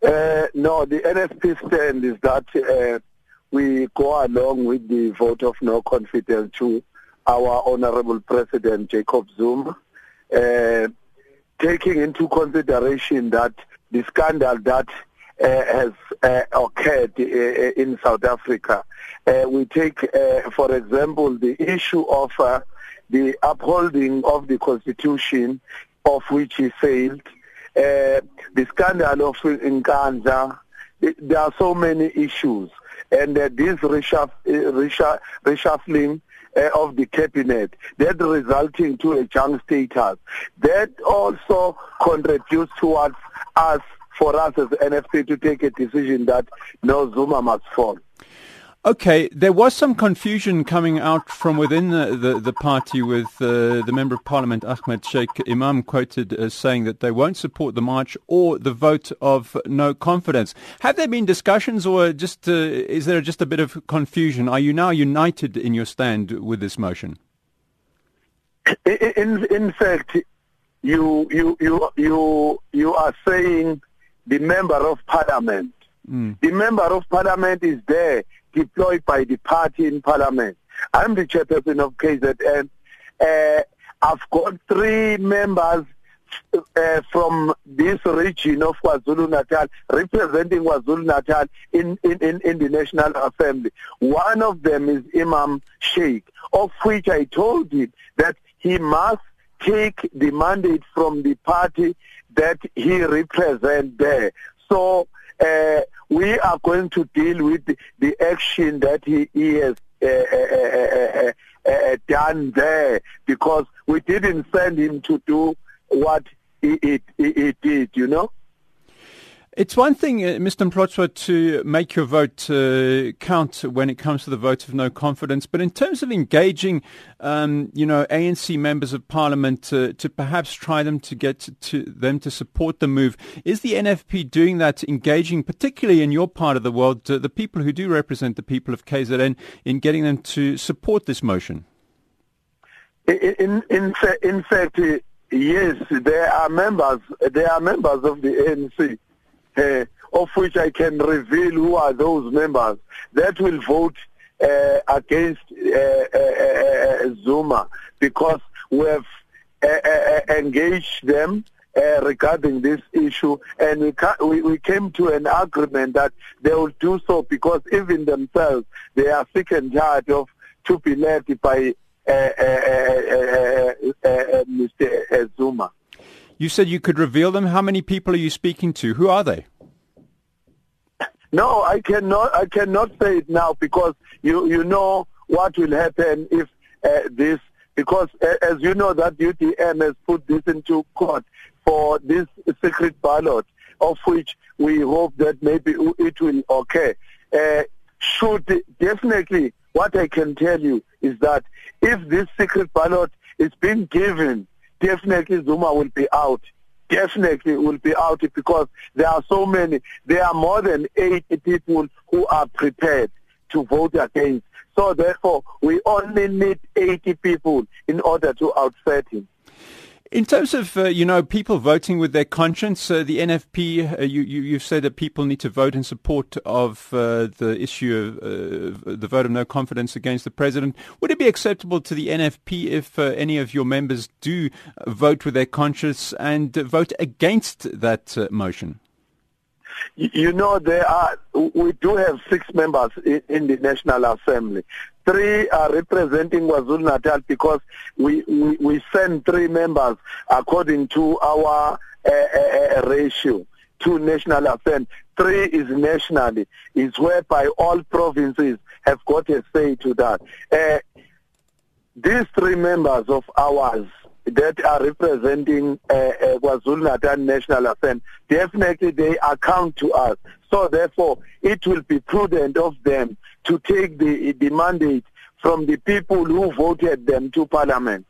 Uh, no, the NFP stand is that uh, we go along with the vote of no confidence to our Honorable President Jacob Zuma, uh, taking into consideration that the scandal that uh, has uh, occurred uh, in South Africa. we take, for example, the issue of the upholding of the constitution of which he failed, uh, the scandal of Nkandla, there are so many issues. And uh, this reshuff, reshuffling uh, of the cabinet, that resulting to a junk status, that also contributes towards us, for us as NFP to take a decision that no Zuma must fall. Okay, there was some confusion coming out from within the, the, the party with uh, the Member of Parliament, Ahmed Shaik Emam, quoted as saying that they won't support the march or the vote of no confidence. Have there been discussions or just uh, is there just a bit of confusion? Are you now united in your stand with this motion? In, in fact, you, you, you, you, you are saying the Member of Parliament. Mm. The Member of Parliament is there deployed by the party in parliament. I'm the chairperson of KZN. Uh, I've got three members uh, from this region of KwaZulu-Natal, representing KwaZulu-Natal in, in, in, in, the National Assembly. One of them is Emam Shaik, of which I told him that he must take the mandate from the party that he represents there. So uh, we are going to deal with the, action that he, he has uh uh, uh, uh, done there because we didn't send him to do what he, he, he did, you know. It's one thing, uh, Mr. Mlotshwa, to make your vote uh, count when it comes to the vote of no confidence, but in terms of engaging, um, you know, ANC members of parliament uh, to perhaps try them to get to, to, them to support the move, is the NFP doing that, engaging particularly in your part of the world, uh, the people who do represent the people of KZN, in getting them to support this motion? In, in, in fact, yes, there are members, there are members of the ANC uh, of which I can reveal who are those members that will vote uh, against uh, uh, uh Zuma because we have uh, engaged them regarding this issue and we, we, we, came to an agreement that they will do so because even themselves they are sick and tired of to be led by Mr. Zuma. You said you could reveal them. How many people are you speaking to? Who are they? No, I cannot. I cannot say it now because you you know what will happen if uh, this because uh, as you know that UDM has put this into court for this secret ballot of which we hope that maybe it will occur. Uh, should definitely what I can tell you is that if this secret ballot is being given, definitely Zuma will be out definitely will be out because there are so many. There are more than 80 people who are prepared to vote against. So therefore, we only need 80 people in order to outset him. In terms of uh, you know people voting with their conscience, uh, the NFP, uh, you, you have said that people need to vote in support of uh, the issue of uh, the vote of no confidence against the president. Would it be acceptable to the NFP if uh, any of your members do vote with their conscience and vote against that motion? You know, there are we do have six members in, in the National Assembly. Three are representing KwaZulu Natal because we, we, we send three members according to our uh, uh, ratio to National Assembly. Three is nationally, is whereby all provinces have got a say to that. Uh, these three members of ours that are representing uh, uh, KwaZulu-Natal National Assembly, definitely they account to us. So therefore, it will be prudent of them to take the, the mandate from the people who voted them to parliament.